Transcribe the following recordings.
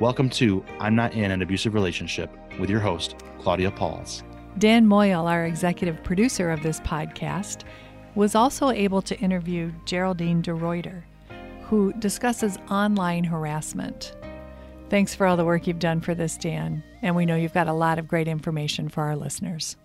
Welcome to I'm Not in an Abusive Relationship with your host, Claudia Pauls. Dan Moyle, our executive producer of this podcast, was also able to interview Geraldine DeRuyter, who discusses online harassment. Thanks for all the work you've done for this, Dan, and we know you've got a lot of great information for our listeners.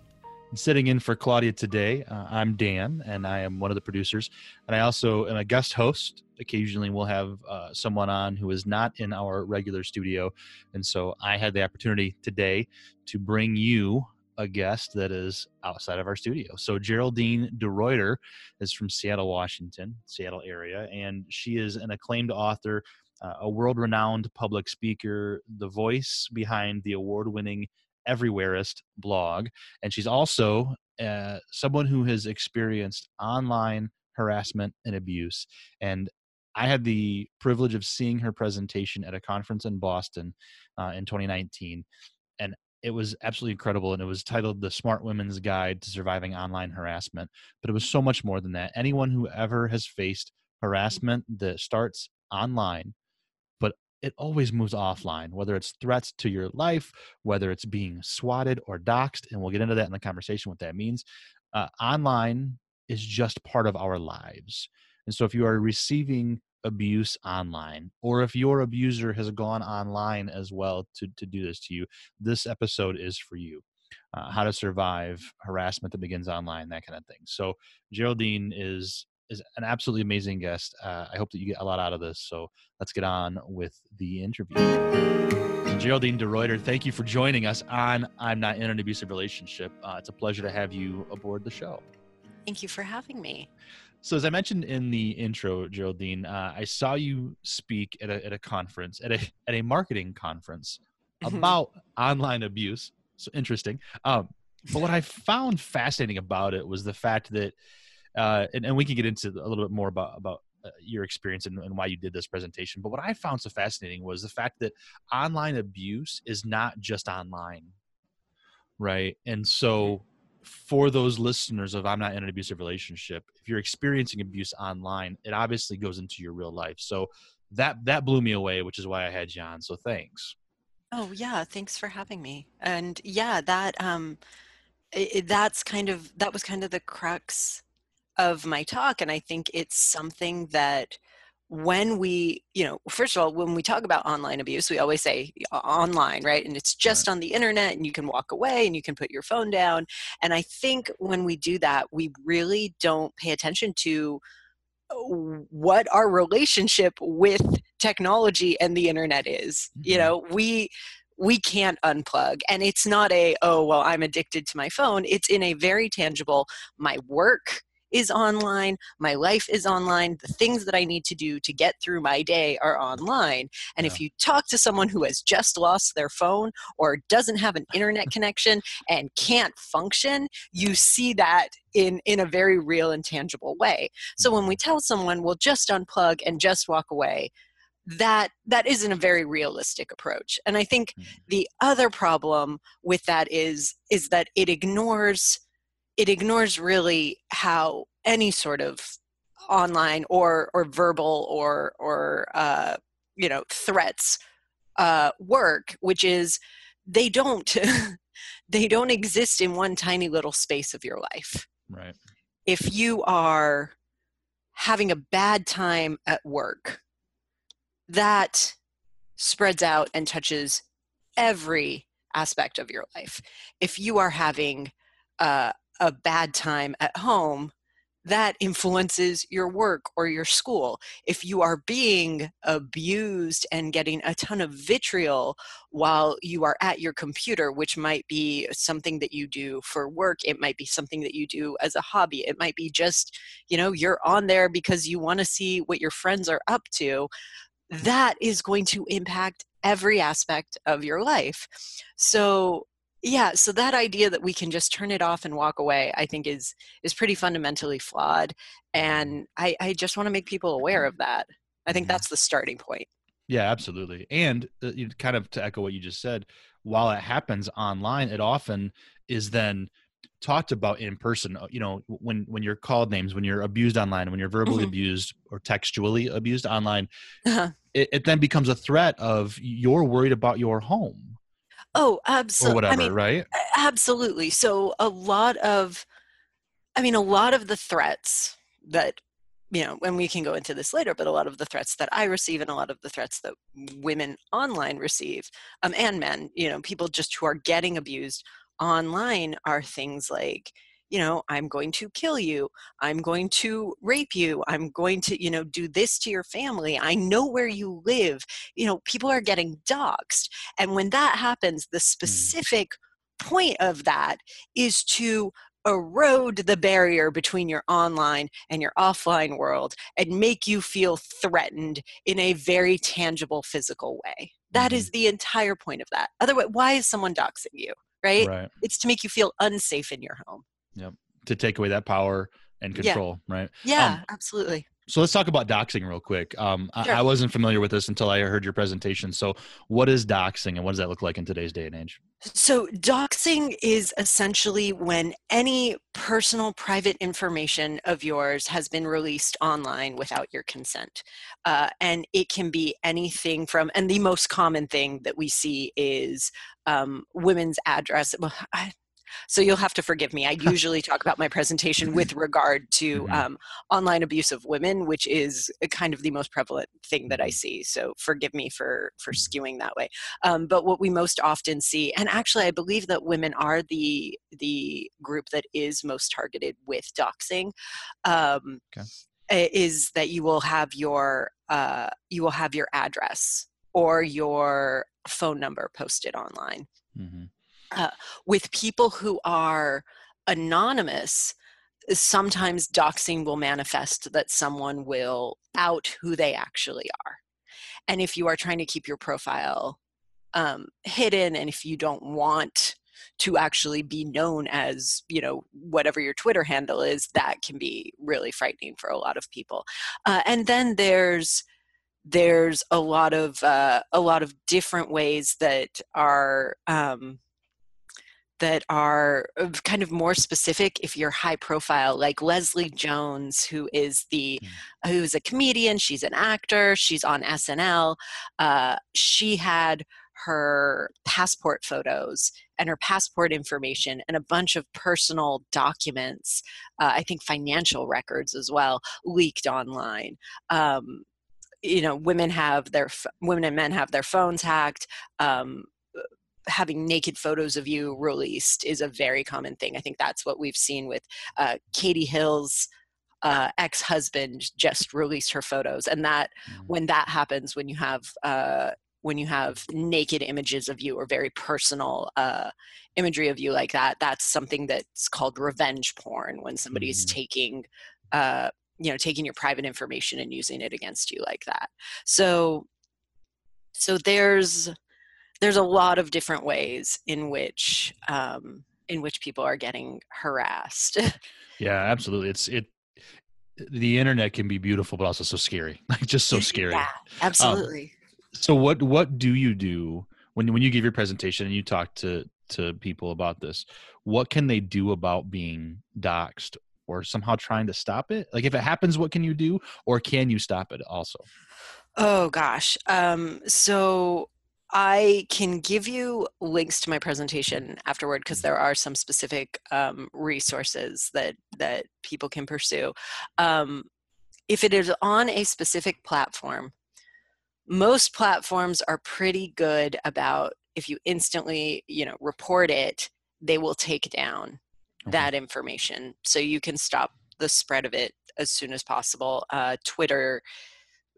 Sitting in for Claudia today, uh, I'm Dan, and I am one of the producers. And I also am a guest host. Occasionally, we'll have uh, someone on who is not in our regular studio. And so I had the opportunity today to bring you a guest that is outside of our studio. So Geraldine DeRuyter is from Seattle, Washington, Seattle area, and she is an acclaimed author, uh, a world-renowned public speaker, the voice behind the award-winning Everywhereist blog, and she's also uh, someone who has experienced online harassment and abuse. And I had the privilege of seeing her presentation at a conference in Boston uh, in 2019, and it was absolutely incredible and it was titled the smart women's guide to surviving online harassment but it was so much more than that anyone who ever has faced harassment that starts online it always moves offline whether it's threats to your life whether it's being swatted or doxxed and we'll get into that in the conversation what that means uh, online is just part of our lives. And so if you are receiving abuse online or if your abuser has gone online as well to, to do this to you this episode is for you uh, how to survive harassment that begins online that kind of thing. So geraldine is is an absolutely amazing guest uh, i hope that you get a lot out of this so let's get on with the interview geraldine DeRuyter, thank you for joining us on i'm not in an abusive relationship uh, it's a pleasure to have you aboard the show thank you for having me so as I mentioned in the intro, Geraldine, uh, I saw you speak at a at a conference at a at a marketing conference mm-hmm. about online abuse. So interesting. Um, but what I found fascinating about it was the fact that, uh, and, and we can get into a little bit more about about uh, your experience and, and, why you did this presentation. But what I found so fascinating was the fact that online abuse is not just online, right? And so for those listeners of I'm not in an abusive relationship, if you're experiencing abuse online, it obviously goes into your real life. So that that blew me away, which is why I had you on. So thanks. Oh yeah, thanks for having me. And yeah, that um, it, that's kind of that was kind of the crux of my talk, and I think it's something that when we you know first of all when we talk about online abuse we always say online right? And it's just right. on the internet and you can walk away and you can put your phone down. And i think when we do that we really don't pay attention to uh, what our relationship with technology and the internet is mm-hmm. you know? We we can't unplug. And it's not a oh well i'm addicted to my phone. It's in a very tangible my work is online, my life is online, the things that I need to do to get through my day are online. And yeah. if you talk to someone who has just lost their phone or doesn't have an internet connection and can't function, you see that in in a very real and tangible way. So when we tell someone, "Well, just unplug and just walk away," that that isn't a very realistic approach and i think mm-hmm. the other problem with that is is that it ignores it ignores really how any sort of online or or verbal or or uh, you know threats uh, work, which is they don't they don't exist in one tiny little space of your life. Right. If you are having a bad time at work, that spreads out and touches every aspect of your life. If you are having uh, a bad time at home, that influences your work or your school. If you are being abused and getting a ton of vitriol while you are at your computer, which might be something that you do for work, it might be something that you do as a hobby, it might be just, you know, you're on there because you want to see what your friends are up to, that is going to impact every aspect of your life. So, yeah so that idea that we can just turn it off and walk away i think is is pretty fundamentally flawed and i i just want to make people aware of that i think mm-hmm. that's the starting point yeah absolutely and uh, you kind of to echo what you just said while it happens online it often is then talked about in person uh, you know when when you're called names when you're abused online when you're verbally mm-hmm. abused or textually abused online uh-huh. it, it then becomes a threat of you're worried about your home Oh, absolutely. Whatever, I mean, right? Absolutely. So a lot of, I mean, a lot of the threats that, you know, and we can go into this later, but a lot of the threats that I receive and a lot of the threats that women online receive, um, and men, you know, people just who are getting abused online are things like, you know i'm going to kill you. I'm going to rape you. I'm going to you know do this to your family. I know where you live. You know people are getting doxxed and when that happens the mm. specific point of that is to erode the barrier between your online and your offline world and make you feel threatened in a very tangible physical way. That mm-hmm. is the entire point of that. Otherwise why is someone doxing you right? right. It's to make you feel unsafe in your home Yep. To take away that power and control, yeah. right? Yeah, um, absolutely. So let's talk about doxing real quick. Um, sure. I, I, wasn't familiar with this until I heard your presentation. So, what is doxing, and what does that look like in today's day and age? So, doxing is essentially when any personal, private information of yours has been released online without your consent, uh, and it can be anything from. And the most common thing that we see is um, women's address. Well, I, so you'll have to forgive me. I usually talk about my presentation with regard to mm-hmm. um, online abuse of women, which is kind of the most prevalent thing that I mm-hmm. see. So forgive me for for skewing that way. Um, but what we most often see, and actually, I believe that women are the the group that is most targeted with doxing. Um, okay. Is that you will have your uh, you will have your address or your phone number posted online. Mm-hmm. Uh, with people who are anonymous, sometimes doxing will manifest that someone will out who they actually are. And if you are trying to keep your profile um, hidden and if you don't want to actually be known as you know whatever your twitter handle is that can be really frightening for a lot of people uh, and then there's there's a lot of uh, a lot of different ways that are um, that are uh, kind of more specific if you're high profile like leslie jones who is the mm. who's a comedian she's an actor she's on snl uh, she had her passport photos and her passport information and a bunch of personal documents uh, i think financial records as well leaked online um, you know women have their women and men have their phones hacked um, having naked photos of you released is a very common thing. I think that's what we've seen with uh, Katie Hill's uh, ex-husband just released her photos, and that mm-hmm. when that happens, when you have uh, when you have naked images of you or very personal uh, imagery of you like that, that's something that's called revenge porn. When somebody's mm-hmm. taking uh, you know taking your private information and using it against you like that. So so there's there's a lot of different ways in which um, in which people are getting harassed. yeah, absolutely. It's it. The internet can be beautiful, but also so scary. Like just so scary. Yeah, um, absolutely. Um, so what what do you do when when you give your presentation and you talk to to people about this? What can they do about being doxxed or somehow trying to stop it? Like if it happens, what can you do, or can you stop it also? Oh gosh. Um, so I can give you links to my presentation afterward because there are some specific um, resources that that people can pursue. Um, if it is on a specific platform, most platforms are pretty good about if you instantly you know report it they will take down okay. that information so you can stop the spread of it as soon as possible uh, twitter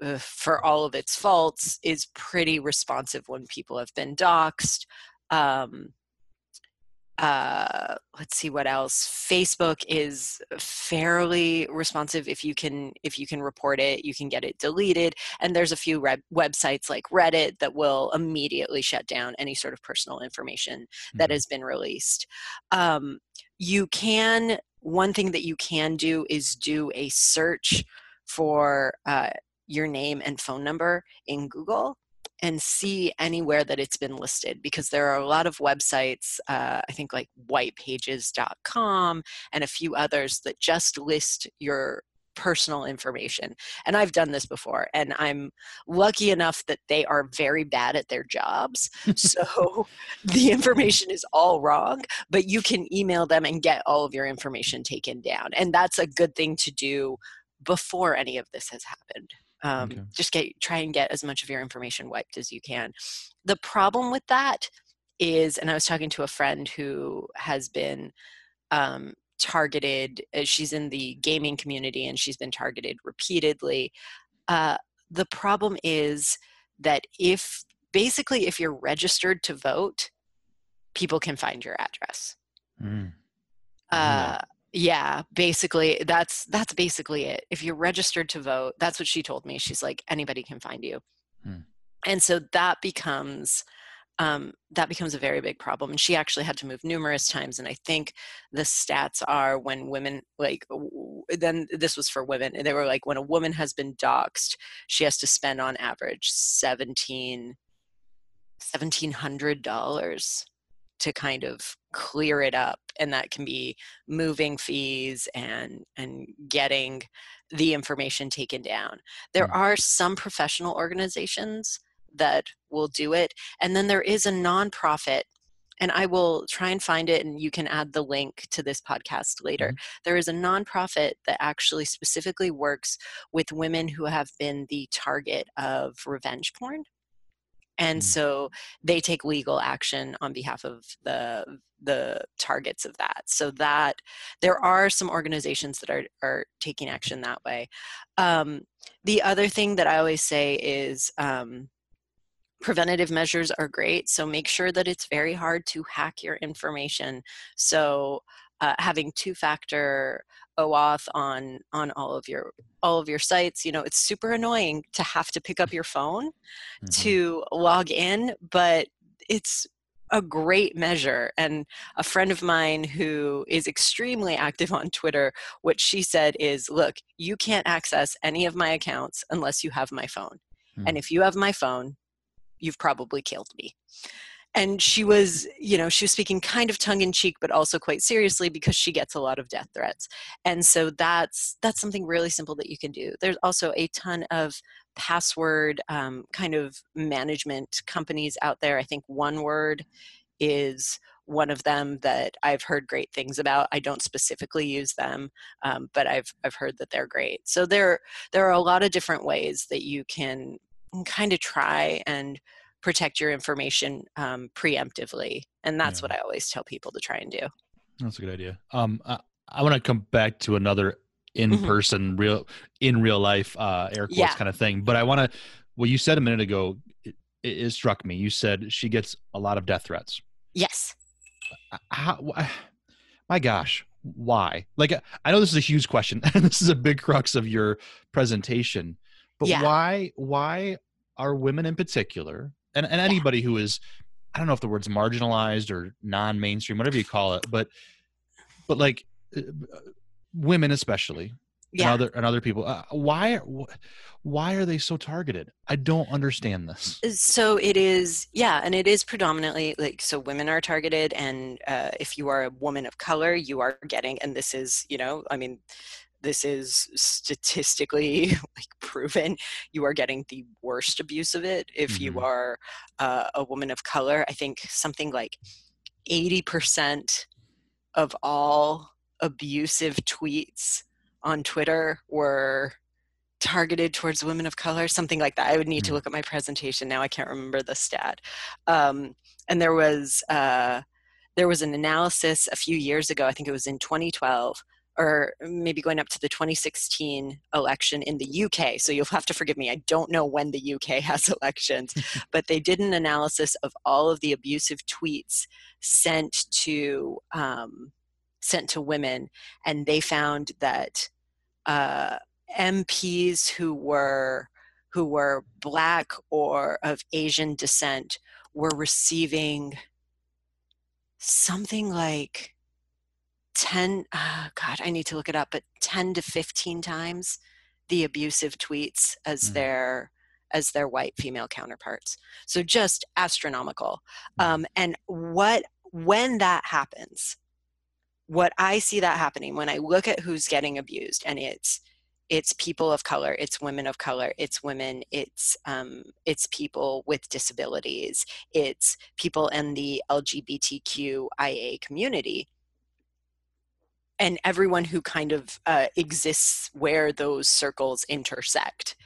uh, for all of its faults is pretty responsive when people have been doxxed um, uh, let's see what else facebook is fairly responsive if you can if you can report it you can get it deleted and there's a few re- websites like reddit that will immediately shut down any sort of personal information mm-hmm. that has been released um, you can one thing that you can do is do a search for uh, your name and phone number in google and see anywhere that it's been listed because there are a lot of websites, uh, I think like whitepages.com and a few others that just list your personal information. And I've done this before, and I'm lucky enough that they are very bad at their jobs. so the information is all wrong, but you can email them and get all of your information taken down. And that's a good thing to do before any of this has happened um, okay. just get try and get as much of your information wiped as you can the problem with that is and i was talking to a friend who has been um, targeted uh, she's in the gaming community and she's been targeted repeatedly uh, the problem is that if basically if you're registered to vote people can find your address mm. uh, yeah basically that's that's basically it. If you're registered to vote that's what she told me. She's like anybody can find you. Hmm. and so that becomes um, that becomes a very big problem. And she actually had to move numerous times and i think the stats are when women like then this was for women and they were like when a woman has been doxxed she has to spend on average 17 $1700 to kind of clear it up and that can be moving fees and and getting the information taken down there mm. are some professional organizations that will do it and then there is a nonprofit and I will try and find it, and you can add the link to this podcast later. Mm-hmm. There is a nonprofit that actually specifically works with women who have been the target of revenge porn and mm-hmm. so they take legal action on behalf of the the targets of that. So that there are some organizations that are are taking action that way. Um, the other thing that i always say is um, preventative measures are great so make sure that it's very hard to hack your information. So uh, having two factor OAuth on on all of your all of your sites. You know, it's super annoying to have to pick up your phone mm-hmm. to log in, but it's a great measure. And a friend of mine who is extremely active on Twitter, what she said is, "Look, you can't access any of my accounts unless you have my phone. Mm-hmm. And if you have my phone, you've probably killed me." And she was you know she was speaking kind of tongue in cheek but also quite seriously because she gets a lot of death threats and so that's that's something really simple that you can do there's also a ton of password um, kind of management companies out there i think one word is one of them that I've heard great things about. I don't specifically use them, um, but I've I've heard that they're great. So there there are a lot of different ways that you can kind of try and protect your information um, preemptively and that's yeah. what i always tell people to try and do that's a good idea um, i, I want to come back to another in person mm-hmm. real in real life uh air quotes yeah. kind of thing but i want to what you said a minute ago it, it, struck me you said she gets a lot of death threats yes uh, How, my gosh why like i know this is a huge question and this is a big crux of your presentation but yeah. why why are women in particular and, and anybody who is i don't know if the word's marginalized or non-mainstream whatever you call it but but like uh, women especially yeah. and other and other people uh, why why are they so targeted? I don't understand this. Uh, so it is yeah and it is predominantly like so women are targeted and uh, if you are a woman of color you are getting and this is you know i mean this is statistically like proven you are getting the worst abuse of it if mm-hmm. you are uh, a woman of color i think something like 80% of all abusive tweets on twitter were targeted towards women of color, something like that. I would need mm. to look at my presentation now. I can't remember the stat. Um, and there was uh, there was an analysis a few years ago. I think it was in 2012 or maybe going up to the 2016 election in the UK. So you'll have to forgive me. I don't know when the UK has elections, but they did an analysis of all of the abusive tweets sent to um, sent to women, and they found that uh, MPs who were who were black or of Asian descent were receiving something like 10 oh god i need to look it up but 10 to 15 times the abusive tweets as mm. their as their white female counterparts so just astronomical mm. um, and what when that happens what i see that happening when i look at who's getting abused and it's it's people of color it's women of color it's women it's um, it's people with disabilities it's people in the lgbtqia community and everyone who kind of uh, exists where those circles intersect.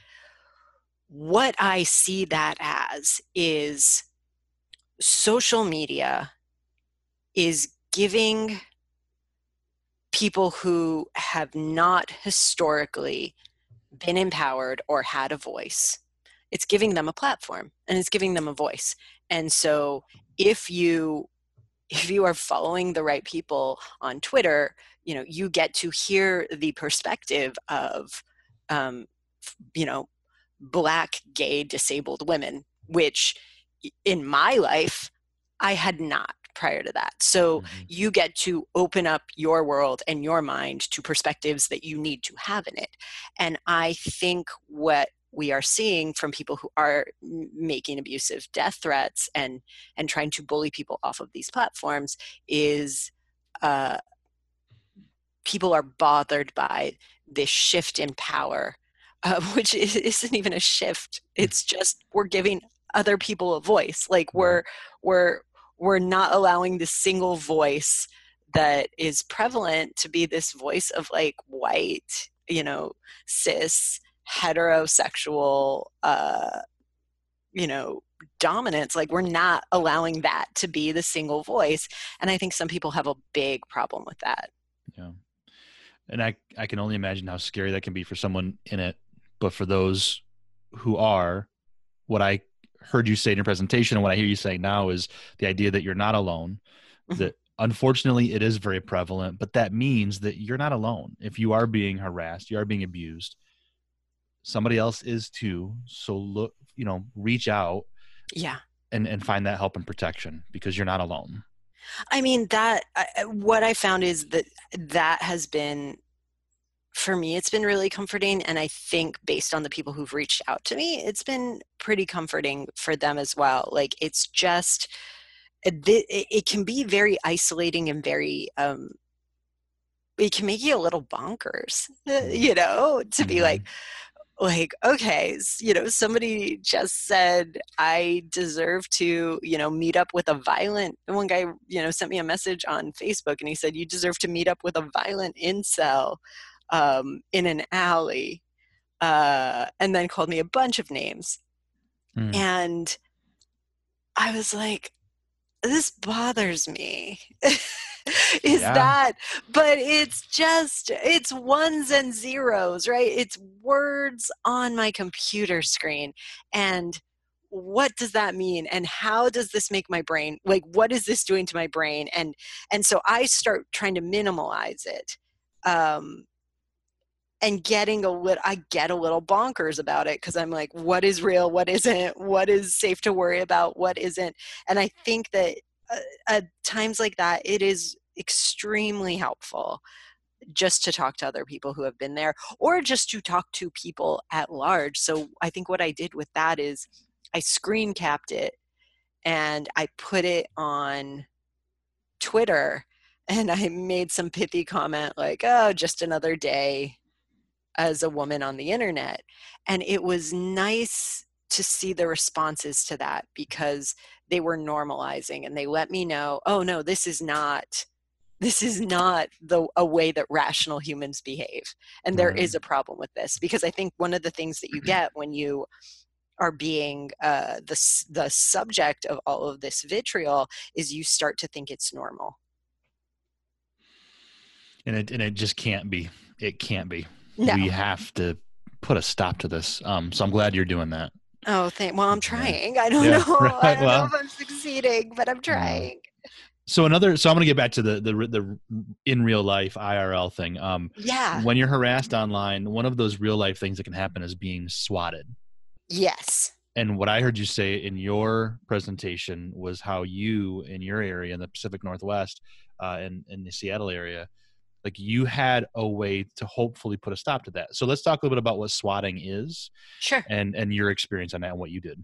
What I see that as is social media is giving people who have not historically been empowered or had a voice it's giving them a platform and it's giving them a voice and so if you if you are following the right people on twitter you know you get to hear the perspective of um, you know black gay disabled women which in my life i had not prior to that so mm-hmm. you get to open up your world and your mind to perspectives that you need to have in it and i think what we are seeing from people who are making abusive death threats and and trying to bully people off of these platforms is uh, people are bothered by this shift in power, uh, which isn't even a shift. Hmm. It's just we're giving other people a voice. Like we're we're we're not allowing the single voice that is prevalent to be this voice of like white, you know, cis, heterosexual, uh, you know, dominance. Like we're not allowing that to be the single voice. And I think some people have a big problem with that. Yeah and I I can only imagine how scary that can be for someone in it. But for those who are, what I heard you say in your presentation and what I hear you saying now is the idea that you're not alone. Mm-hmm. That unfortunately it is very prevalent, but that means that you're not alone. If you are being harassed, you are being abused, somebody else is too. So look, you know, reach out. Yeah. And and find that help and protection because you're not alone. I mean that what I found is that that has been for me it's been really comforting and I think based on the people who've reached out to me it's been pretty comforting for them as well. Like it's just it, can be very isolating and very um it can make you a little bonkers, mm-hmm. you know, to be like mm-hmm like okay you know somebody just said i deserve to you know meet up with a violent one guy you know sent me a message on facebook and he said you deserve to meet up with a violent incel um, in an alley uh, and then called me a bunch of names. Mm. and i was like this bothers me. Is yeah. that but it's just it's ones and zeros right? It's words on my computer screen. And what does that mean? And how does this make my brain like what is this doing to my brain? And and so i start trying to minimalize it um and getting a little i get a little bonkers about it because i'm like what is real? What isn't? What is safe to worry about? What isn't? And i think that uh, at times like that, it is extremely helpful just to talk to other people who have been there or just to talk to people at large. So I think what I did with that is I screen capped it and I put it on Twitter and I made some pithy comment like, oh, just another day as a woman on the internet. And it was nice to see the responses to that because they were normalizing and they let me know, oh no, this is not this is not the a way that rational humans behave and there Right. is a problem with this because i think one of the things that you get when you are being uh, the the subject of all of this vitriol is you start to think it's normal and it and it just can't be. It can't be. No We have to put a stop to this. Um, so I'm glad you're doing that. oh thank well i'm trying i don't Yeah, know I don't well, know if I'm succeeding but i'm trying So another. So I'm going to get back to the the the in real life IRL thing. Um, yeah when you're harassed online, one of those real life things that can happen is being swatted. yes And what I heard you say in your presentation was how you, in your area in the Pacific Northwest, uh, in in the Seattle area, like you had a way to hopefully put a stop to that. So let's talk a little bit about what swatting is sure and and your experience on that and what you did.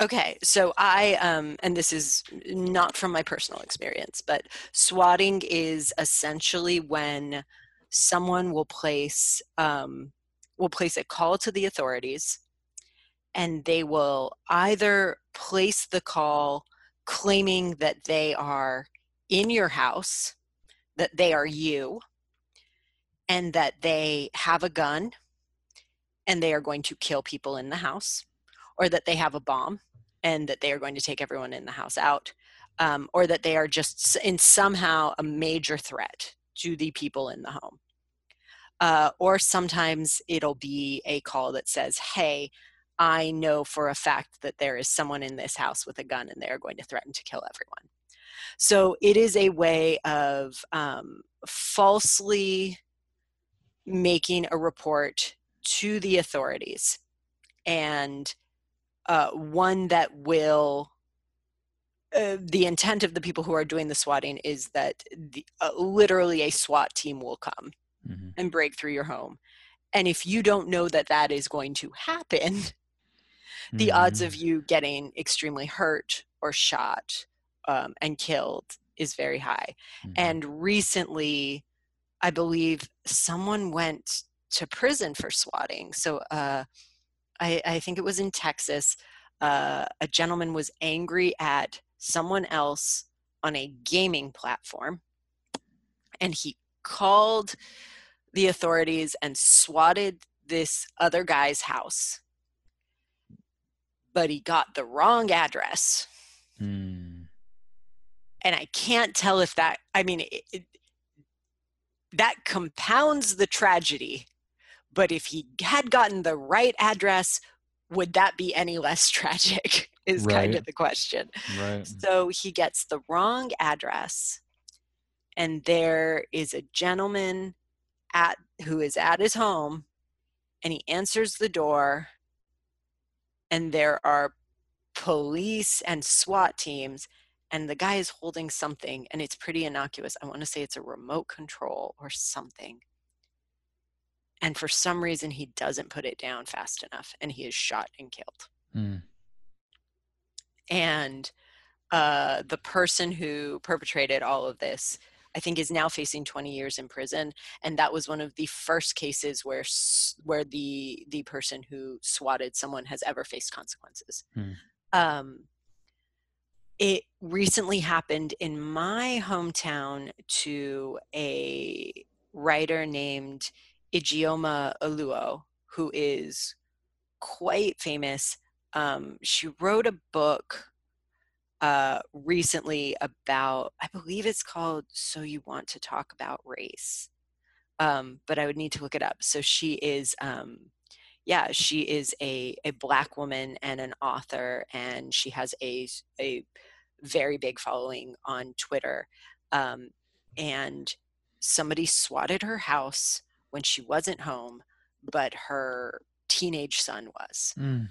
Okay, so I, um, and this is not from my personal experience, but swatting is essentially when someone will place um, will place a call to the authorities, and they will either place the call claiming that they are in your house, that they are you, and that they have a gun, and they are going to kill people in the house or that they have a bomb and that they are going to take everyone in the house out, um, or that they are just in somehow a major threat to the people in the home. Uh, or sometimes it'll be a call that says, Hey, I know for a fact that there is someone in this house with a gun and they are going to threaten to kill everyone. So it is a way of um, falsely making a report to the authorities and uh, one that will uh, the intent of the people who are doing the swatting is that the, uh, literally a SWAT team will come Mm-hmm. and break through your home. And if you don't know that that is going to happen, the odds Mm-hmm. of you getting extremely hurt or shot um, and killed is very high. Mhm. And recently, I believe someone went to prison for swatting. So uh, I, I think it was in Texas. Uh, a gentleman was angry at someone else on a gaming platform, and he called the authorities and swatted this other guy's house. But he got the wrong address Mm. And I can't tell if that. I mean, it, it, that compounds the tragedy. But if he had gotten the right address, would that be any less tragic? Is kind of the question. Right. So he gets the wrong address, and there is a gentleman at who is at his home, and he answers the door, and there are police and SWAT teams, and the guy is holding something, and it's pretty innocuous. I want to say it's a remote control or something. And for some reason, he doesn't put it down fast enough, and he is shot and killed Mm. and uh, the person who perpetrated all of this i think is now facing 20 years in prison and that was one of the first cases where where the the person who swatted someone has ever faced consequences Hmm. um, it recently happened in my hometown to a writer named ijeoma oluo who is quite famous um, she wrote a book uh, recently about, I believe it's called So You Want to Talk About Race. Um, but I would need to look it up. So she is, um, yeah, she is a, a black woman and an author, and she has a, a very big following on Twitter. Um, and somebody swatted her house when she wasn't home, but her teenage son was Mm.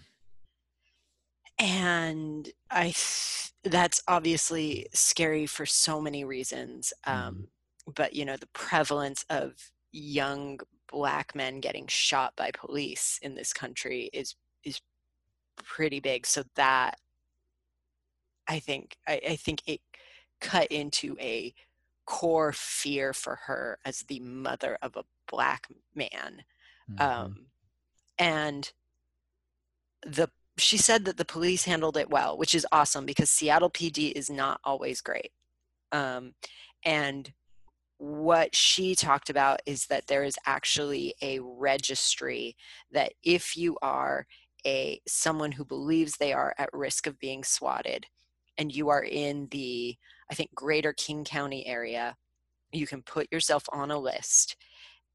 and i th- that's obviously scary for so many reasons um, but you know the prevalence of young black men getting shot by police in this country is is pretty big so that i think i, I think it cut into a core fear for her as the mother of a black man Mhm. um, and the she said that the police handled it well, which is awesome because Seattle PD is not always great. Um, and what she talked about is that there is actually a registry that if you are a someone who believes they are at risk of being swatted and you are in the i think greater king county area you can put yourself on a list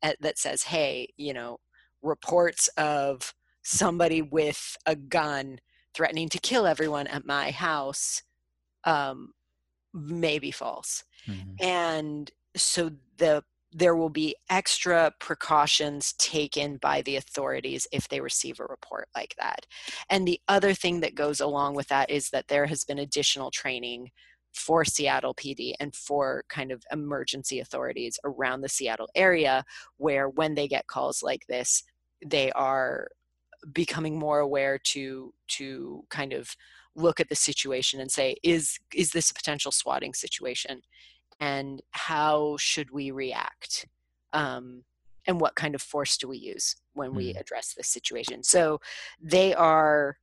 at, that says hey you know reports of somebody with a gun threatening to kill everyone at my house um, may be false mm-hmm. and so the there will be extra precautions taken by the authorities if they receive a report like that. And the other thing that goes along with that is that there has been additional training for Seattle PD and for kind of emergency authorities around the Seattle area where when they get calls like this, they are becoming more aware to to kind of look at the situation and say is is this a potential swatting situation and how should we react um, and what kind of force do we use when we mm. address this situation so they are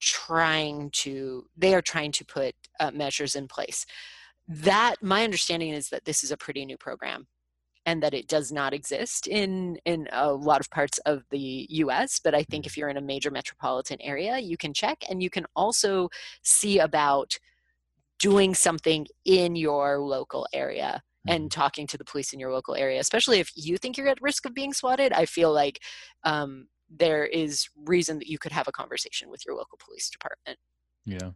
trying to they are trying to put uh, measures in place that my understanding is that this is a pretty new program and that it does not exist in in a lot of parts of the US but I think mm. if you're in a major metropolitan area you can check and you can also see about doing something in your local area and mm-hmm. talking to the police in your local area, especially if you think you're at risk of being swatted. I feel like um, there is reason that you could have a conversation with your local police department. Yeah,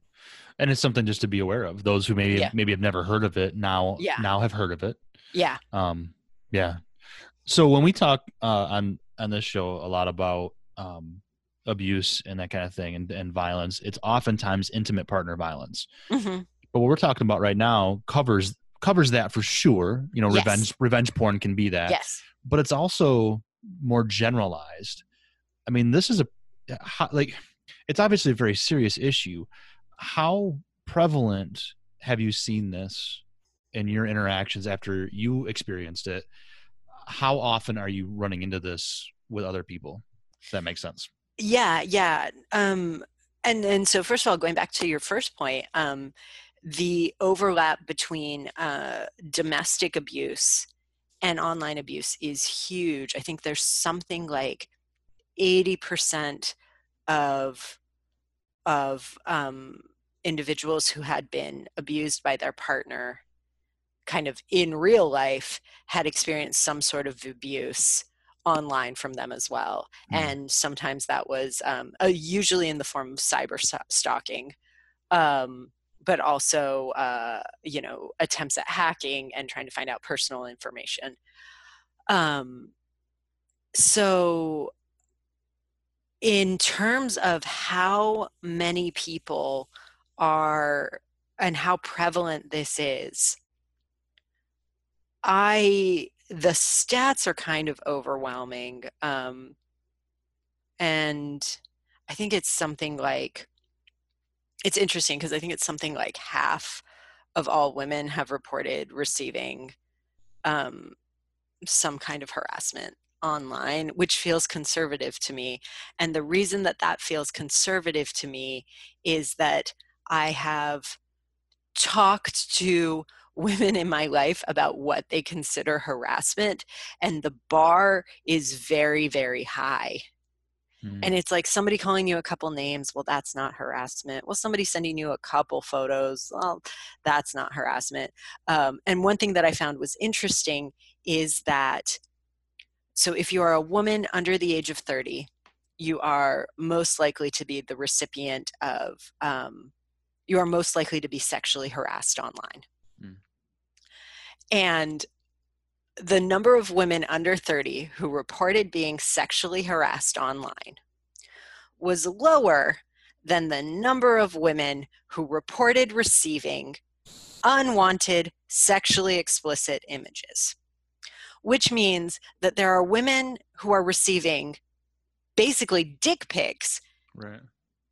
and it's something just to be aware of. Those who maybe yeah. maybe have never heard of it now yeah. now have heard of it. Yeah. Um. Yeah. So when we talk uh, on on this show a lot about um, abuse and that kind of thing and, and violence, it's oftentimes intimate partner violence. Mm-hmm but what we're talking about right now covers covers that for sure. You know, yes. revenge revenge porn can be that. Yes. But it's also more generalized. I mean, this is a like it's obviously a very serious issue. How prevalent have you seen this in your interactions after you experienced it? How often are you running into this with other people? If that makes sense. Yeah, yeah. Um and and so first of all, going back to your first point, um, the overlap between uh, domestic abuse and online abuse is huge. I think there's something like 80% of of um, individuals who had been abused by their partner kind of in real life had experienced some sort of abuse online from them as well mm. and sometimes that was um, uh, usually in the form of cyber stalking um, but also uh, you know attempts at hacking and trying to find out personal information. Um, so in terms of how many people are and how prevalent this is i the stats are kind of overwhelming um, and i think it's something like it's interesting because I think it's something like half of all women have reported receiving um, some kind of harassment online, which feels conservative to me. And the reason that that feels conservative to me is that I have talked to women in my life about what they consider harassment, and the bar is very, very high Mm. And it's like somebody calling you a couple names, well, that's not harassment. Well, somebody sending you a couple photos, well, that's not harassment. Um, and one thing that I found was interesting is that so if you are a woman under the age of 30, you are most likely to be the recipient of, um, you are most likely to be sexually harassed online. Mm. And the number of women under 30 who reported being sexually harassed online was lower than the number of women who reported receiving unwanted sexually explicit images, which means that there are women who are receiving basically dick pics. Right.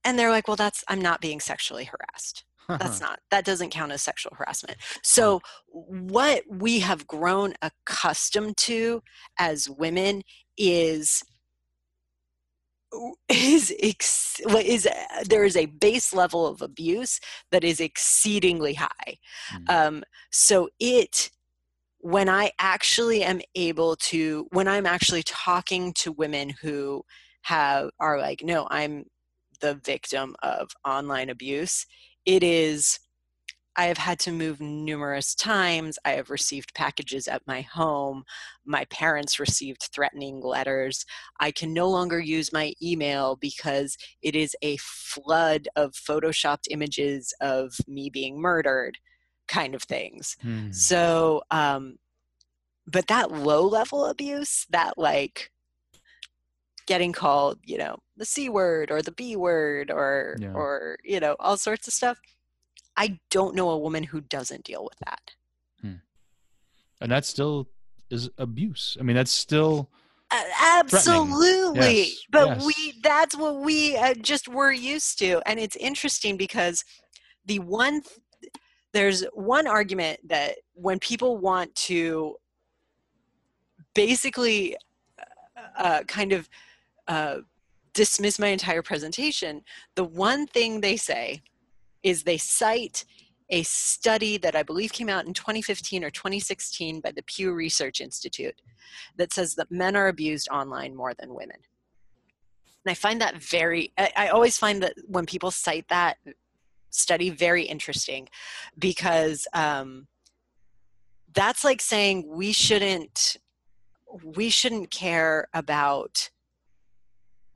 And they're like, well, that's, I'm not being sexually harassed that's not that doesn't count as sexual harassment. So what we have grown accustomed to as women is is ex- is uh, there is a base level of abuse that is exceedingly high. Mm. um, so it when I actually am able to, when I'm actually talking to women who have, are like, no, I'm the victim of online abuse, it is I have had to move numerous times. I have received packages at my home. My parents received threatening letters. I can no longer use my email because it is a flood of photoshopped images of me being murdered, kind of things. Hmm. So, um, but that low level abuse, that like getting called, you know, the C word or the B word or, yeah. or, you know, all sorts of stuff I don't know a woman who doesn't deal with that. Hmm. And that still is abuse. I mean, that's still uh, absolutely. Yes. But yes. we that's what we uh, just were used to and it's interesting because the one th- there's one argument that when people want to basically uh, uh kind of uh, dismiss my entire presentation, the one thing they say is they cite a study that I believe came out in 2015 or 2016 by the Pew Research Institute that says that men are abused online more than women. And I find that very, I, I always find that when people cite that study very interesting because um, that's like saying we shouldn't we shouldn't care about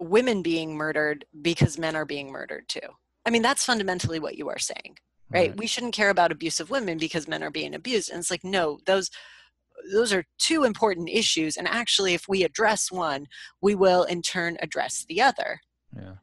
women being murdered because men are being murdered too I mean, that's fundamentally what you are saying, right? right? We shouldn't care about abusive women because men are being abused. And it's like, no, those those are two important issues. And actually, if we address one, we will in turn address the other. Yeah.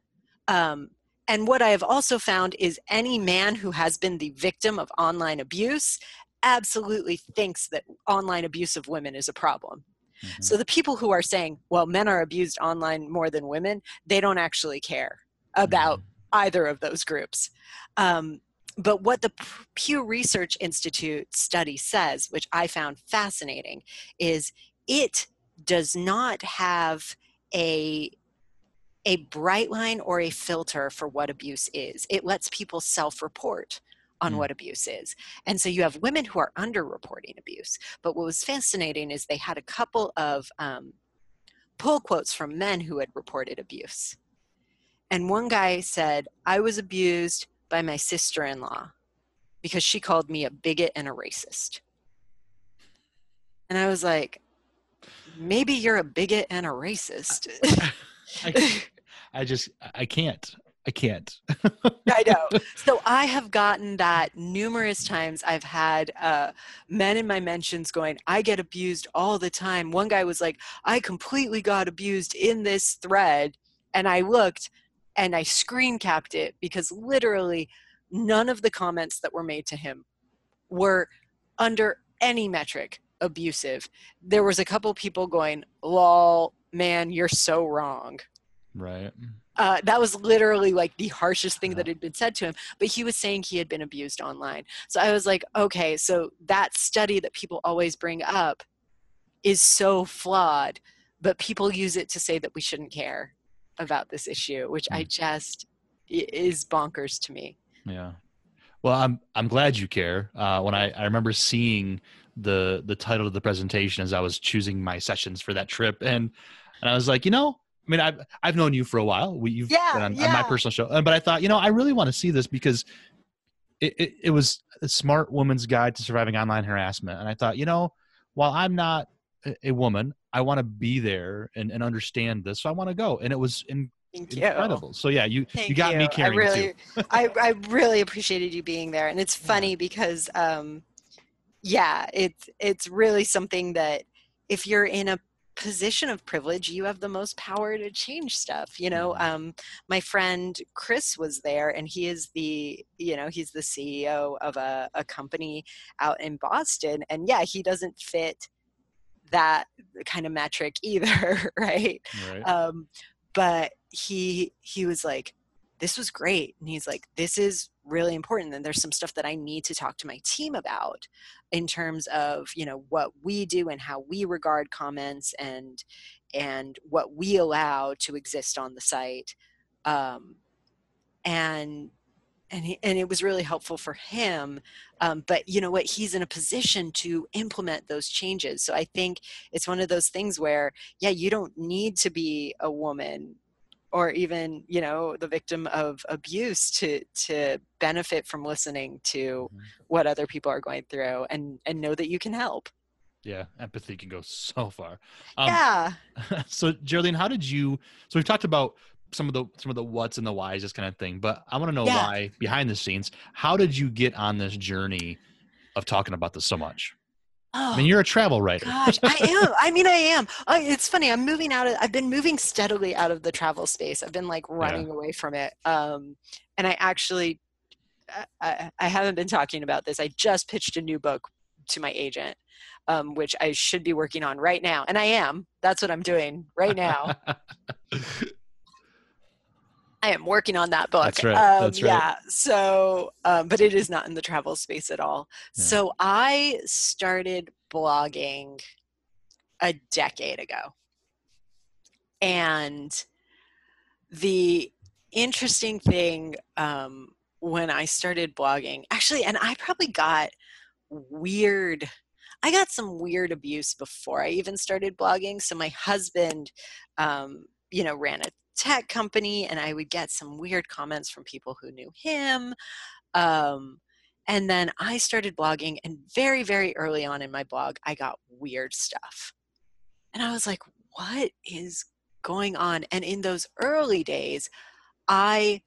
Um, and what I have also found is any man who has been the victim of online abuse absolutely thinks that online abuse of women is a problem. Mm-hmm. So the people who are saying, well, men are abused online more than women, they don't actually care about mm-hmm either of those groups. Um, but what the Pew Research Institute study says, which I found fascinating, is it does not have a a bright line or a filter for what abuse is. It lets people self-report on mm. what abuse is. And so you have women who are underreporting abuse. But what was fascinating is they had a couple of um, pull quotes from men who had reported abuse. And one guy said, I was abused by my sister in law because she called me a bigot and a racist. And I was like, maybe you're a bigot and a racist. I, I just, I can't. I can't. I know. So I have gotten that numerous times. I've had uh, men in my mentions going, I get abused all the time. One guy was like, I completely got abused in this thread. And I looked and I screen capped it because literally none of the comments that were made to him were under any metric abusive. There was a couple people going, "Lol, man, you're so wrong." Right. Uh, that was literally like the harshest thing that had been said to him. But he was saying he had been abused online. So I was like, okay, so that study that people always bring up is so flawed, but people use it to say that we shouldn't care about this issue, which I mm. just is bonkers to me. Yeah. Well, I'm I'm glad you care. Uh, when I, I remember seeing the the title of the presentation as I was choosing my sessions for that trip, and and I was like, you know, mean, I've I've known you for a while. We, you've yeah, been on, yeah. on my personal show, but I thought, you know, I really want to see this because it, it, it was a smart woman's guide to surviving online harassment, and I thought, you know, while I'm not a woman. I want to be there and, and understand this. So I want to go. And it was in, incredible. So yeah, you, Thank you got you. me caring I really, too. I, I really appreciated you being there. And it's funny yeah. because, um, yeah, it's, it's really something that if you're in a position of privilege, you have the most power to change stuff. You know, mm-hmm. um, my friend Chris was there, and he is the, you know, he's the CEO of a, a company out in Boston, and yeah, he doesn't fit that kind of metric either, right? right. Um, but he he was like, this was great, and he's like, this is really important, and there's some stuff that I need to talk to my team about in terms of you know what we do and how we regard comments and and what we allow to exist on the site. Um, and and he, and it was really helpful for him um, but you know what he's in a position to implement those changes so i think it's one of those things where yeah you don't need to be a woman or even you know the victim of abuse to to benefit from listening to mm-hmm. what other people are going through and and know that you can help yeah empathy can go so far um, yeah so geraldine how did you so we've talked about some of the some of the what's and the whys this kind of thing but i want to know yeah. why behind the scenes how did you get on this journey of talking about this so much Oh, I mean, you're a travel writer. gosh, I am. I mean, I am. Uh, it's funny. I'm moving out of. I've been moving steadily out of the travel space. I've been like running yeah. away from it. Um, and I actually, I, I haven't been talking about this. I just pitched a new book to my agent, um, which I should be working on right now, and I am. That's what I'm doing right now. I am working on that book. That's right. Um, That's right. Yeah. So, um, but it is not in the travel space at all. Yeah. So I started blogging a decade ago. And the interesting thing um, when I started blogging, actually, and I probably got weird. I got some weird abuse before I even started blogging. So my husband, um, you know, ran a tech company and I would get some weird comments from people who knew him. Um, and then I started blogging, and very, very early on in my blog, I got weird stuff. And I was like, what is going on? And in those early days, I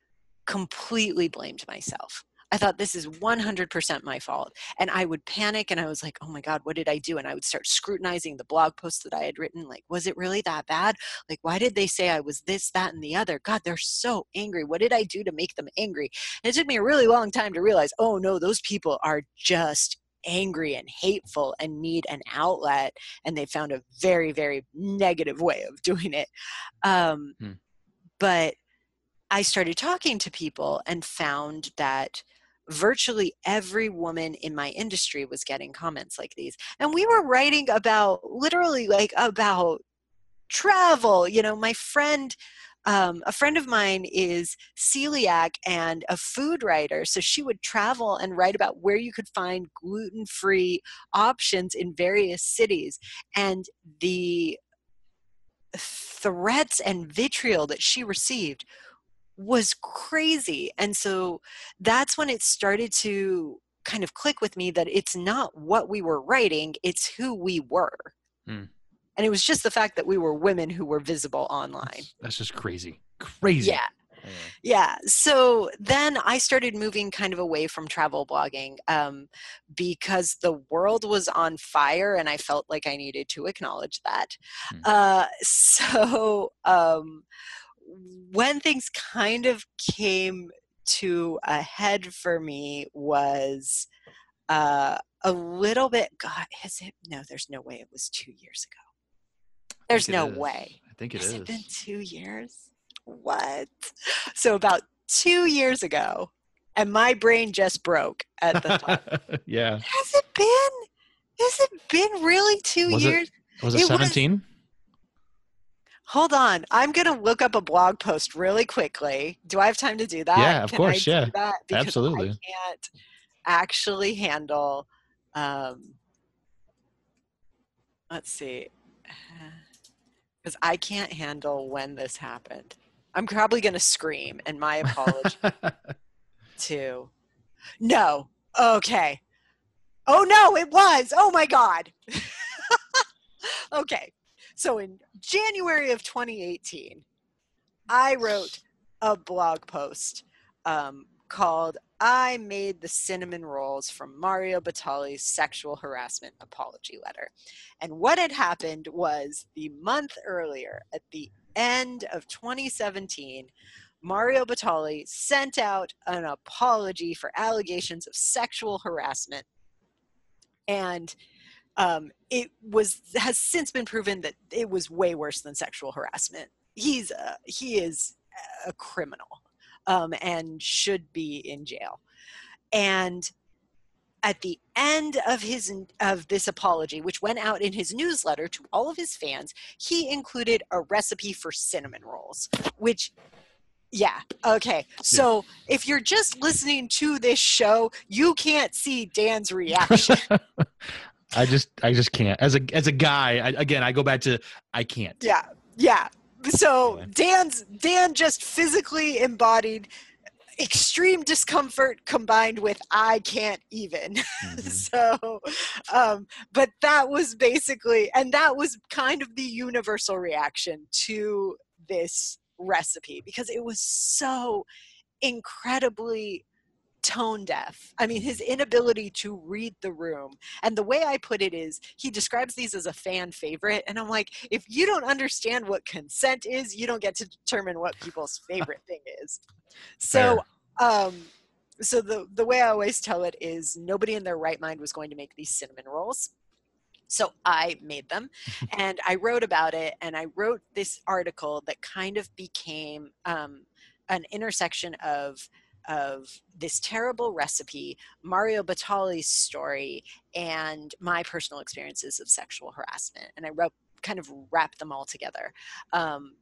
completely blamed myself. I thought this is 100% my fault. And I would panic and I was like, oh my God, what did I do? And I would start scrutinizing the blog posts that I had written. Like, was it really that bad? Like, why did they say I was this, that, and the other? God, they're so angry. What did I do to make them angry? And it took me a really long time to realize, oh no, those people are just angry and hateful and need an outlet and they found a very very negative way of doing it um, hmm. but i started talking to people and found that virtually every woman in my industry was getting comments like these and we were writing about literally like about travel you know my friend um, a friend of mine is celiac and a food writer so she would travel and write about where you could find gluten-free options in various cities and the threats and vitriol that she received was crazy. And so that's when it started to kind of click with me that it's not what we were writing, it's who we were. Hmm. And it was just the fact that we were women who were visible online. That's, that's just crazy. Crazy. Yeah. Yeah. So then I started moving kind of away from travel blogging um, because the world was on fire and I felt like I needed to acknowledge that. Hmm. Uh, so um, when things kind of came to a head for me was uh, a little bit god has it no there's no way it was two years ago. There's no is. way. I think it has is. it been two years? What? So about two years ago and my brain just broke at the time. Yeah. Has it been? Has it been really two was years? it, was it, it 17 Hold on. I'm going to look up a blog post really quickly. Do I have time to do that? Yeah, of Can course. yeah. Absolutely. I can't actually handle. Um, let's see. Because I can't handle when this happened. I'm probably going to scream, and my apology to. No. Okay. Oh, no, it was. Oh, my God. okay. So in January of 2018, I wrote a blog post um, called I Made the Cinnamon Rolls from Mario Batali's Sexual Harassment Apology Letter. And what had happened was the month earlier, at the end of 2017, Mario Batali sent out an apology for allegations of sexual harassment. And um, it was has since been proven that it was way worse than sexual harassment. He's a, he is a criminal um, and should be in jail. And at the end of his of this apology, which went out in his newsletter to all of his fans, he included a recipe for cinnamon rolls, which Yeah. Okay. So if you're just listening to this show, you can't see Dan's reaction. I just I just can't. As a as a guy, I, again, I go back to I can't. yeah. Yeah. So Anyway. Dan's Dan just physically embodied extreme discomfort combined with I can't even. Mhm. so um but that was basically and that was kind of the universal reaction to this recipe because it was so incredibly tone deaf. I mean his inability to read the room. And the way i put it is he describes these as a fan favorite and i'm like if you don't understand what consent is you don't get to determine what people's favorite thing is. So um so the the way i always tell it is nobody in their right mind was going to make these cinnamon rolls. So i made them and i wrote about it and i wrote this article that kind of became um, an intersection of of this terrible recipe mario batali's story and my personal experiences of sexual harassment and i wrote kind of wrapped them all together. Um,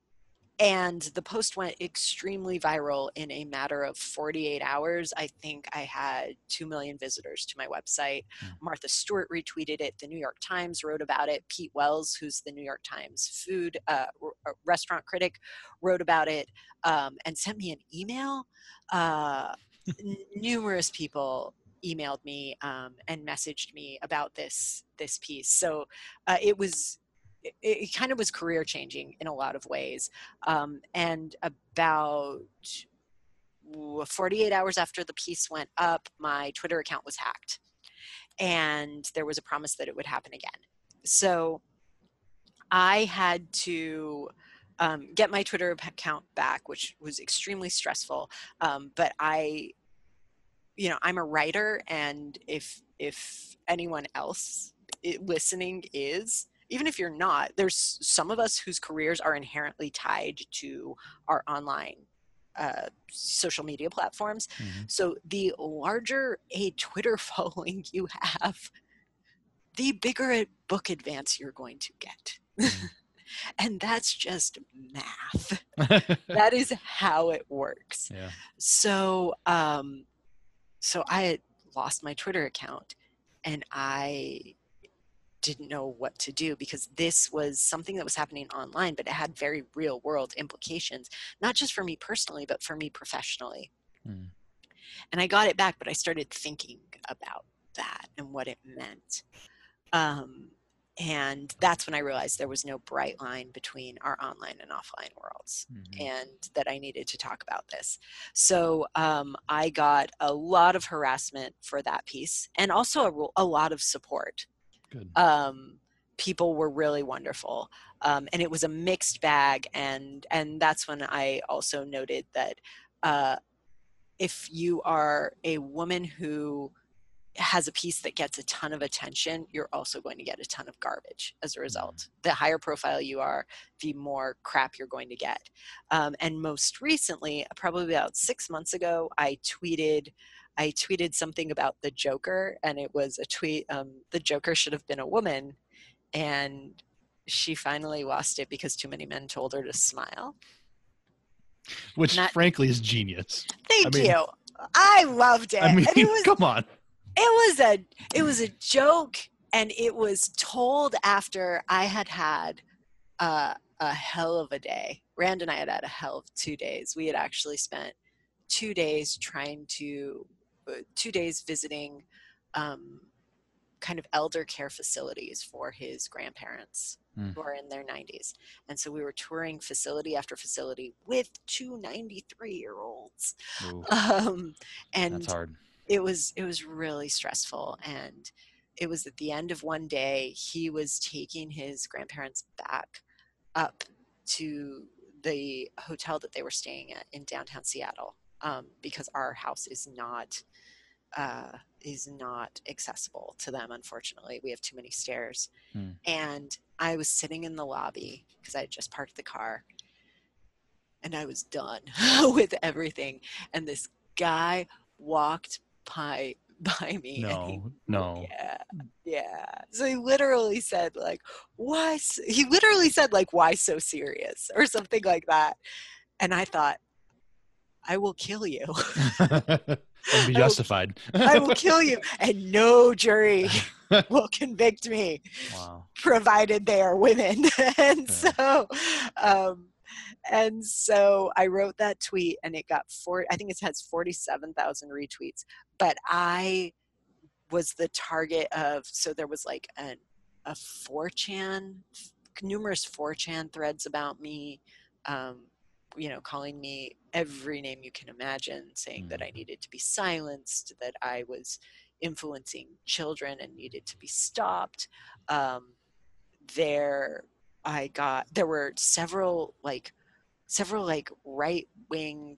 and the post went extremely viral in a matter of 48 hours. I think i had 2 million visitors to my website. Mm. martha stewart retweeted it. The new york times wrote about it. Pete wells who's the new york times food uh, r- uh, restaurant critic wrote about it um, and sent me an email. Uh, n- numerous people emailed me um, and messaged me about this this piece. So uh, it was it, it kind of was career changing in a lot of ways um, and about 48 hours after the piece went up my twitter account was hacked and there was a promise that it would happen again. So i had to um, get my twitter account back which was extremely stressful um, but i you know i'm a writer and if if anyone else listening is even if you're not there's some of us whose careers are inherently tied to our online uh, social media platforms Mhm. so the larger a twitter following you have the bigger a book advance you're going to get Mhm. and that's just math that is how it works yeah. so um so i lost my twitter account and i didn't know what to do because this was something that was happening online but it had very real world implications not just for me personally but for me professionally Mm. and i got it back but i started thinking about that and what it meant um, and that's when i realized there was no bright line between our online and offline worlds Mhm. and that I needed to talk about this. So um, I got a lot of harassment for that piece and also a, a lot of support. Good. Um, people were really wonderful. Um, and it was a mixed bag. And, and that's when I also noted that uh, if you are a woman who has a piece that gets a ton of attention, you're also going to get a ton of garbage as a result. The higher profile you are, the more crap you're going to get. Um, and most recently, probably about six months ago, I tweeted. I tweeted something about the Joker, and it was a tweet. Um, the Joker should have been a woman, and she finally lost it because too many men told her to smile. Which, not- frankly, is genius. Thank mean- you. I loved it. I mean, it was come on. it was a it was a joke and it was told after i had had uh, a hell of a day rand and i had had a hell of two days we had actually spent two days trying to two days visiting um, kind of elder care facilities for his grandparents Hmm. who are in their 90s and so we were touring facility after facility with two 93 year olds um, and that's hard. it was it was really stressful. And it was at the end of one day he was taking his grandparents back up to the hotel that they were staying at in downtown seattle um, because our house is not uh, is not accessible to them unfortunately. We have too many stairs. Hmm. and i was sitting in the lobby because i had just parked the car and i was done with everything. And this guy walked by by me and he No, no. yeah yeah. So he literally said like why he literally said like why so serious? or something like that. And i thought I will kill you. and be justified. I will kill you. And no jury will convict me, wow. provided they are women. and so, um, and so I wrote that tweet and it got four, I think it has 47,000 retweets, but I was the target of, so there was like a, a 4chan, numerous 4chan threads about me. Um, you know, calling me every name you can imagine, saying that I Mm. needed to be silenced, that I was influencing children and needed to be stopped. Um, there, I got there were several like several like right wing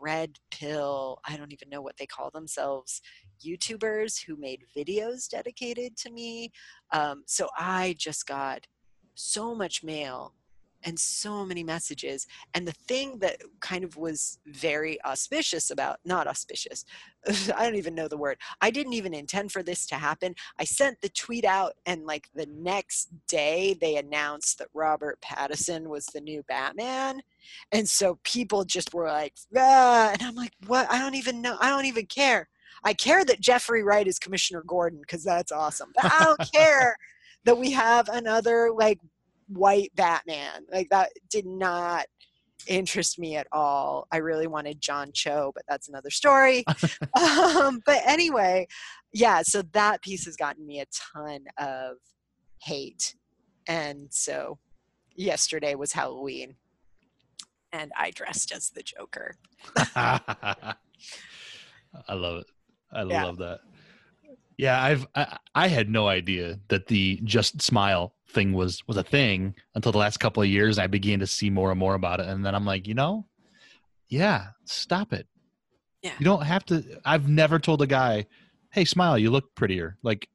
red pill. I don't even know what they call themselves. YouTubers who made videos dedicated to me. Um, so I just got so much mail and so many messages. And the thing that kind of was very auspicious about, not auspicious, I don't even know the word. I didn't even intend for this to happen. I sent the tweet out, and like the next day, they announced that Robert Pattinson was the new Batman. And so people just were like, ah, and I'm like, what? I don't even know. I don't even care. I care that Jeffrey Wright is Commissioner Gordon because that's awesome. But I don't care that we have another like white Batman. Like that did not interest me at all. I really wanted John Cho, but that's another story. um, but anyway, yeah, so that piece has gotten me a ton of hate. And so yesterday was Halloween and I dressed as the Joker. I love it. I Yeah. love that. Yeah, I've I, I had no idea that the just smile thing was was a thing until the last couple of years. I began to see more and more about it, and then I'm like, you know, yeah, stop it. Yeah. You don't have to. I've never told a guy, "Hey, smile, you look prettier." Like,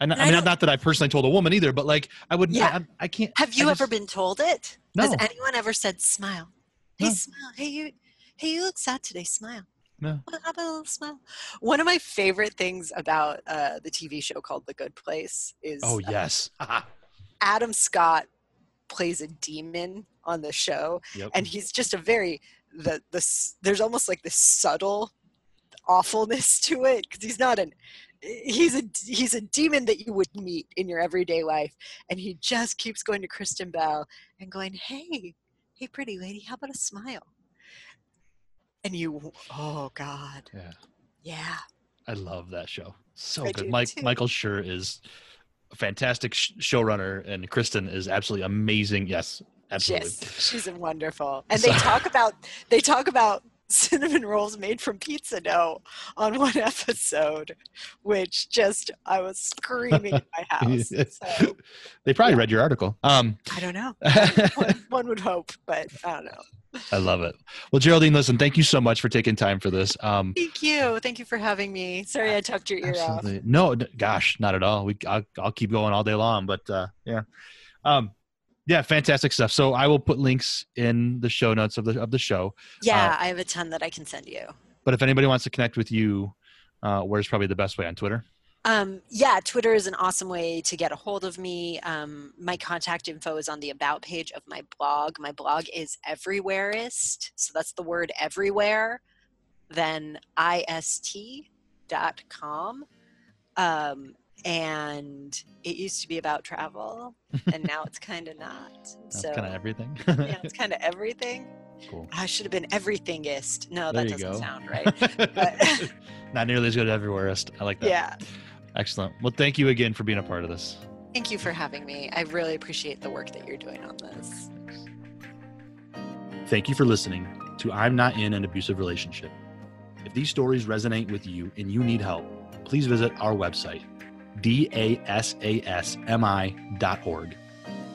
and, And I I mean, don't- not that I personally told a woman either, but like, I would. Yeah. I, I can't. Have you I ever just- been told it? No. Has anyone ever said smile? Hey, No. smile. Hey, you. Hey, you look sad today. Smile. No. Well, How about a little smile? One of my favorite things about uh, the TV show called The Good Place is Oh uh, yes. Adam Scott plays a demon on the show, yep. and he's just a very the the there's almost like this subtle awfulness to it because he's not an he's a he's a demon that you would meet in your everyday life and he just keeps going to kristen bell and going hey hey pretty lady how about a smile and you oh god yeah. yeah I love that show. So I good. Mike too. Michael Schur is fantastic sh- showrunner, and Kristen is absolutely amazing. Yes, absolutely. Yes, she's wonderful. And they talk about they talk about cinnamon rolls made from pizza dough on one episode, which just I was screaming in my house. So they probably yeah. read your article. Um, I don't know. One, one would hope, but I don't know. I love it. Well, Geraldine, listen, thank you so much for taking time for this. Um, Thank you. Thank you for having me. Sorry I tucked your ear off. No, gosh, not at all. We, I'll, I'll keep going all day long, but uh, yeah, um, yeah, fantastic stuff. So I will put links in the show notes of the of the show. Yeah, I have a ton that I can send you. But if anybody wants to connect with you, uh, where's probably the best way on Twitter? Um, yeah, Twitter is an awesome way to get a hold of me. Um, my contact info is on the about page of my blog. My blog is everywhereist, so that's the word everywhere, then ist.com. Um, and it used to be about travel, and now it's kind of not. That's so, kind of everything. yeah, it's kind of everything. cool. I should have been everythingist. No, There that doesn't go. sound right. But- Not nearly as good as everywhereist. I like that. yeah. Excellent. Well, thank you again for being a part of this. Thank you for having me. I really appreciate the work that you're doing on this. Thank you for listening to I'm Not in an Abusive Relationship. If these stories resonate with you and you need help, please visit our website, dasasmi.org.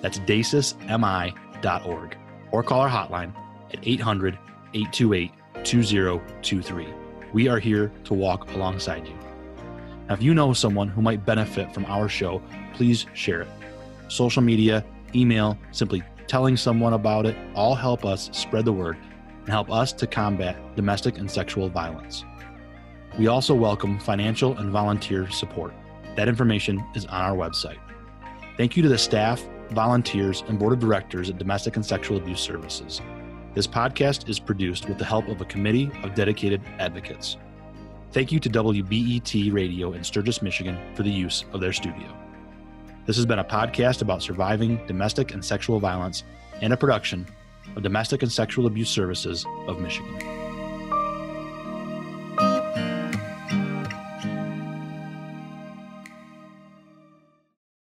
That's dasasmi.org. Or call our hotline at 800 828 2023. We are here to walk alongside you. Now, if you know someone who might benefit from our show, please share it. Social media, email, simply telling someone about it all help us spread the word and help us to combat domestic and sexual violence. We also welcome financial and volunteer support. That information is on our website. Thank you to the staff, volunteers, and board of directors at Domestic and Sexual Abuse Services. This podcast is produced with the help of a committee of dedicated advocates. Thank you to WBET Radio in Sturgis, Michigan for the use of their studio. This has been a podcast about surviving domestic and sexual violence and a production of Domestic and Sexual Abuse Services of Michigan.